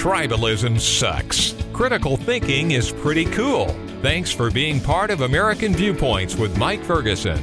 Tribalism sucks. Critical thinking is pretty cool. Thanks for being part of American Viewpoints with Mike Ferguson.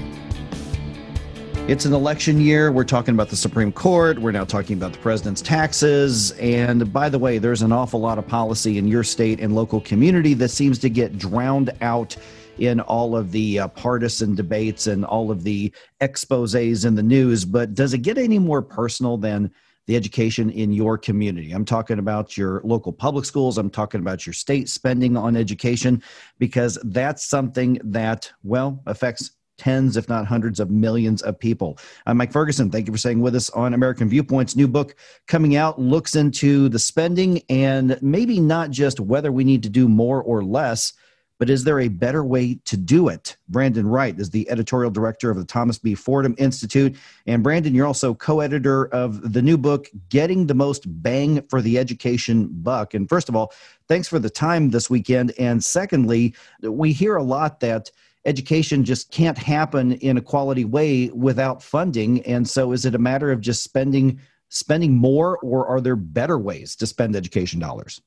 It's an election year. We're talking about the Supreme Court. We're now talking about the president's taxes. And by the way, there's an awful lot of policy in your state and local community that seems to get drowned out in all of the uh, partisan debates and all of the exposes in the news. But does it get any more personal than the education in your community. I'm talking about your local public schools. I'm talking about your state spending on education because that's something that, well, affects tens, if not hundreds of millions of people. I'm Mike Ferguson. Thank you for staying with us on American Viewpoints. New book coming out looks into the spending and maybe not just whether we need to do more or less but is there a better way to do it? Brandon Wright is the editorial director of the Thomas B. Fordham Institute. And Brandon, you're also co editor of the new book, Getting the Most Bang for the Education Buck. And first of all, thanks for the time this weekend. And secondly, we hear a lot that education just can't happen in a quality way without funding. And so is it a matter of just spending spending more or are there better ways to spend education dollars?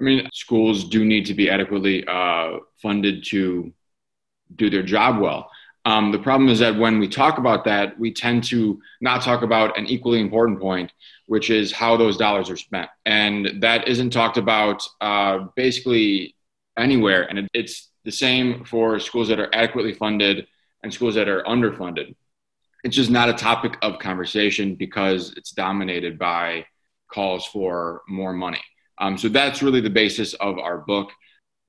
I mean, schools do need to be adequately uh, funded to do their job well. Um, the problem is that when we talk about that, we tend to not talk about an equally important point, which is how those dollars are spent. And that isn't talked about uh, basically anywhere. And it, it's the same for schools that are adequately funded and schools that are underfunded. It's just not a topic of conversation because it's dominated by calls for more money. Um, so that's really the basis of our book.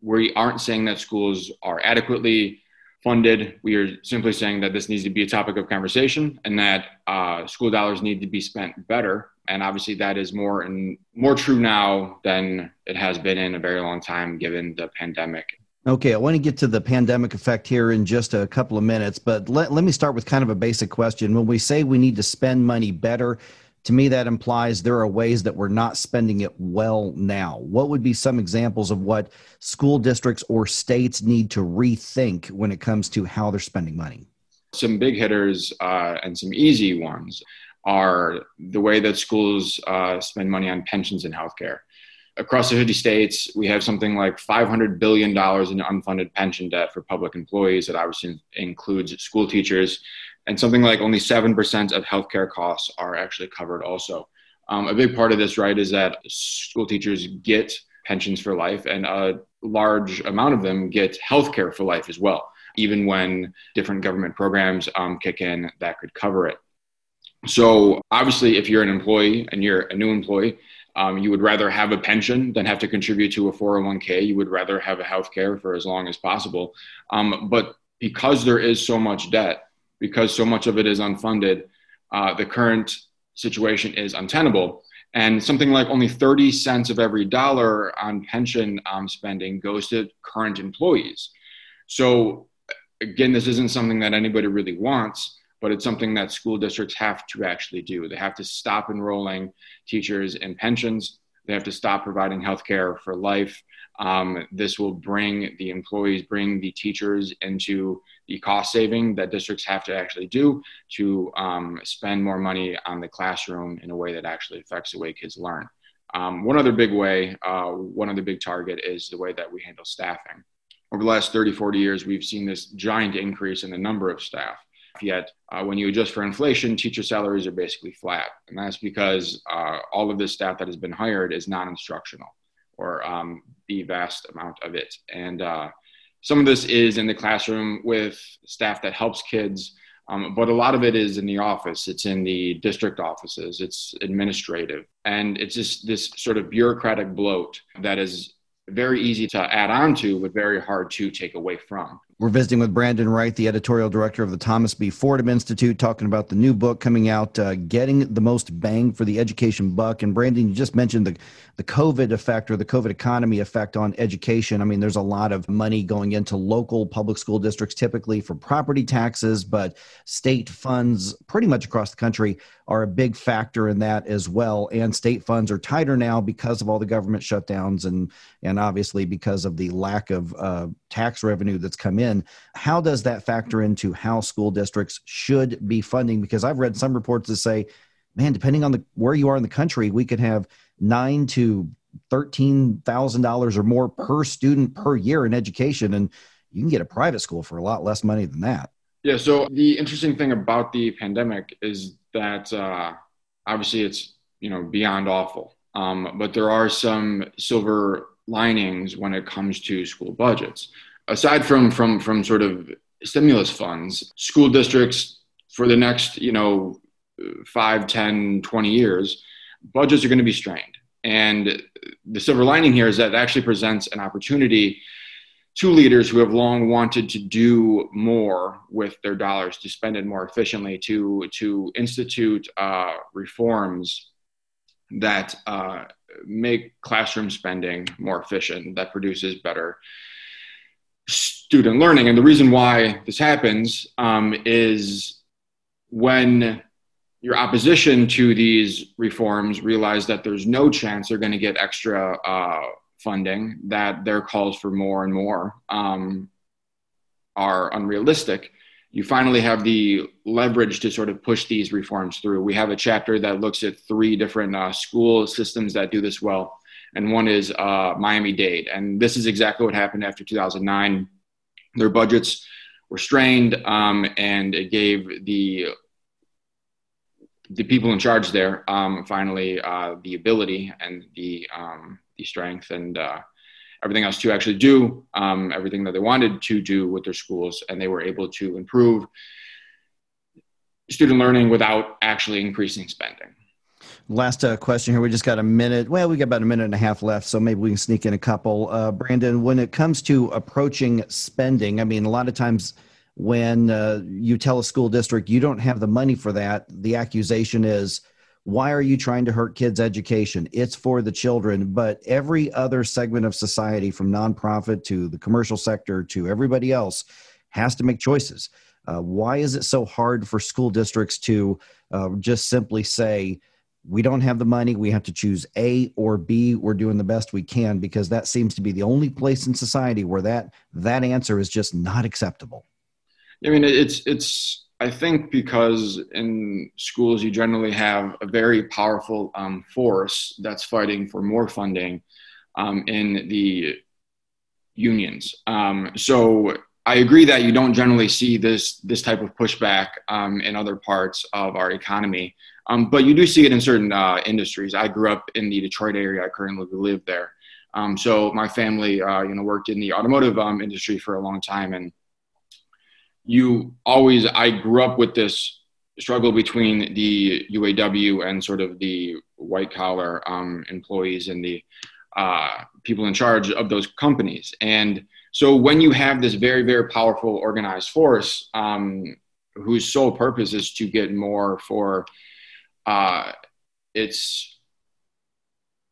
We aren't saying that schools are adequately funded. We are simply saying that this needs to be a topic of conversation and that uh, school dollars need to be spent better. And obviously, that is more and more true now than it has been in a very long time, given the pandemic. Okay, I want to get to the pandemic effect here in just a couple of minutes, but let, let me start with kind of a basic question. When we say we need to spend money better, to me that implies there are ways that we're not spending it well now. What would be some examples of what school districts or states need to rethink when it comes to how they're spending money? Some big hitters uh, and some easy ones are the way that schools uh, spend money on pensions and healthcare. Across the 50 states, we have something like $500 billion in unfunded pension debt for public employees that obviously includes school teachers and something like only 7% of healthcare costs are actually covered also. Um, a big part of this, right, is that school teachers get pensions for life, and a large amount of them get healthcare for life as well, even when different government programs um, kick in that could cover it. So, obviously, if you're an employee and you're a new employee, um, you would rather have a pension than have to contribute to a 401k. You would rather have a healthcare for as long as possible. Um, but because there is so much debt, because so much of it is unfunded, uh, the current situation is untenable. And something like only 30 cents of every dollar on pension um, spending goes to current employees. So, again, this isn't something that anybody really wants, but it's something that school districts have to actually do. They have to stop enrolling teachers in pensions, they have to stop providing health care for life. Um, this will bring the employees, bring the teachers into the cost saving that districts have to actually do to um, spend more money on the classroom in a way that actually affects the way kids learn. Um, one other big way, uh, one other big target is the way that we handle staffing. Over the last 30, 40 years, we've seen this giant increase in the number of staff. Yet, uh, when you adjust for inflation, teacher salaries are basically flat. And that's because uh, all of this staff that has been hired is non instructional or um, the vast amount of it. And uh, some of this is in the classroom with staff that helps kids, um, but a lot of it is in the office. It's in the district offices, it's administrative. And it's just this sort of bureaucratic bloat that is very easy to add on to, but very hard to take away from. We're visiting with Brandon Wright, the editorial director of the Thomas B. Fordham Institute, talking about the new book coming out, uh, Getting the Most Bang for the Education Buck. And Brandon, you just mentioned the, the COVID effect or the COVID economy effect on education. I mean, there's a lot of money going into local public school districts, typically for property taxes, but state funds pretty much across the country are a big factor in that as well. And state funds are tighter now because of all the government shutdowns and, and obviously because of the lack of uh, tax revenue that's come in. How does that factor into how school districts should be funding? Because I've read some reports that say, man, depending on the where you are in the country, we could have nine to thirteen thousand dollars or more per student per year in education, and you can get a private school for a lot less money than that. Yeah. So the interesting thing about the pandemic is that uh, obviously it's you know beyond awful, um, but there are some silver linings when it comes to school budgets. Aside from from from sort of stimulus funds, school districts for the next you know 5 10 20 years budgets are going to be strained. And the silver lining here is that it actually presents an opportunity to leaders who have long wanted to do more with their dollars, to spend it more efficiently, to to institute uh, reforms that uh, make classroom spending more efficient, that produces better student learning. And the reason why this happens um, is when your opposition to these reforms realize that there's no chance they're going to get extra uh, funding, that their calls for more and more um, are unrealistic, you finally have the leverage to sort of push these reforms through. We have a chapter that looks at three different uh, school systems that do this well, and one is uh, Miami Dade. And this is exactly what happened after 2009. Their budgets were strained, um, and it gave the the people in charge there um, finally uh, the ability and the um, the strength and uh, everything else to actually do um, everything that they wanted to do with their schools, and they were able to improve student learning without actually increasing spending. Last uh, question here. We just got a minute. Well, we got about a minute and a half left, so maybe we can sneak in a couple. Uh, Brandon, when it comes to approaching spending, I mean, a lot of times when uh, you tell a school district you don't have the money for that, the accusation is, why are you trying to hurt kids' education? It's for the children. But every other segment of society, from nonprofit to the commercial sector to everybody else, has to make choices. Uh, why is it so hard for school districts to uh, just simply say, we don't have the money, we have to choose A or B, we're doing the best we can? Because that seems to be the only place in society where that, that answer is just not acceptable. I mean, it's, it's, I think because in schools you generally have a very powerful um, force that's fighting for more funding um, in the unions. Um, so I agree that you don't generally see this this type of pushback um, in other parts of our economy, um, but you do see it in certain uh, industries. I grew up in the Detroit area. I currently live there. Um, so my family, uh, you know, worked in the automotive industry for a long time, and you always i grew up with this struggle between the uaw and sort of the white collar um, employees and the uh, people in charge of those companies and so when you have this very very powerful organized force um, whose sole purpose is to get more for uh, it's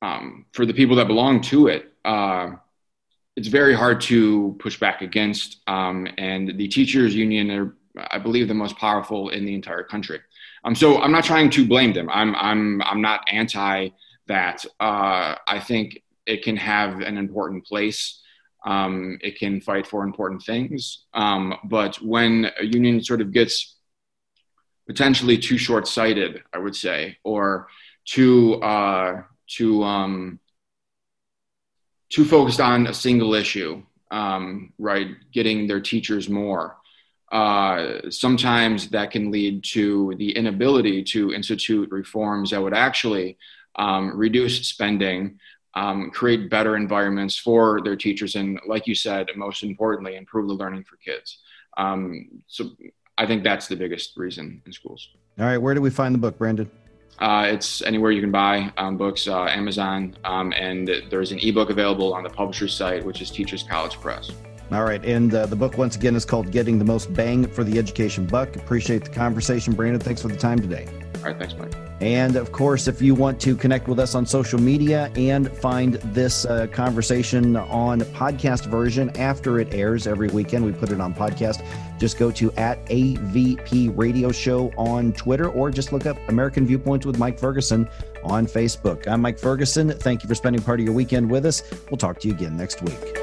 um, for the people that belong to it uh, it's very hard to push back against. Um, and the teachers union are, I believe, the most powerful in the entire country. Um, so I'm not trying to blame them. I'm I'm I'm not anti that. Uh, I think it can have an important place. Um, it can fight for important things. Um, but when a union sort of gets potentially too short-sighted, I would say, or too uh, too um, too focused on a single issue, um, right? Getting their teachers more. Uh, sometimes that can lead to the inability to institute reforms that would actually um, reduce spending, um, create better environments for their teachers, and, like you said, most importantly, improve the learning for kids. Um, so I think that's the biggest reason in schools. All right, where do we find the book, Brandon? Uh, it's anywhere you can buy um, books, uh, Amazon, um, and there's an ebook available on the publisher's site, which is Teachers College Press. All right. And uh, the book, once again, is called Getting the Most Bang for the Education Buck. Appreciate the conversation, Brandon. Thanks for the time today. All right. Thanks, Mike. And of course, if you want to connect with us on social media and find this uh, conversation on podcast version after it airs every weekend, we put it on podcast. Just go to at AVP Radio Show on Twitter or just look up American Viewpoints with Mike Ferguson on Facebook. I'm Mike Ferguson. Thank you for spending part of your weekend with us. We'll talk to you again next week.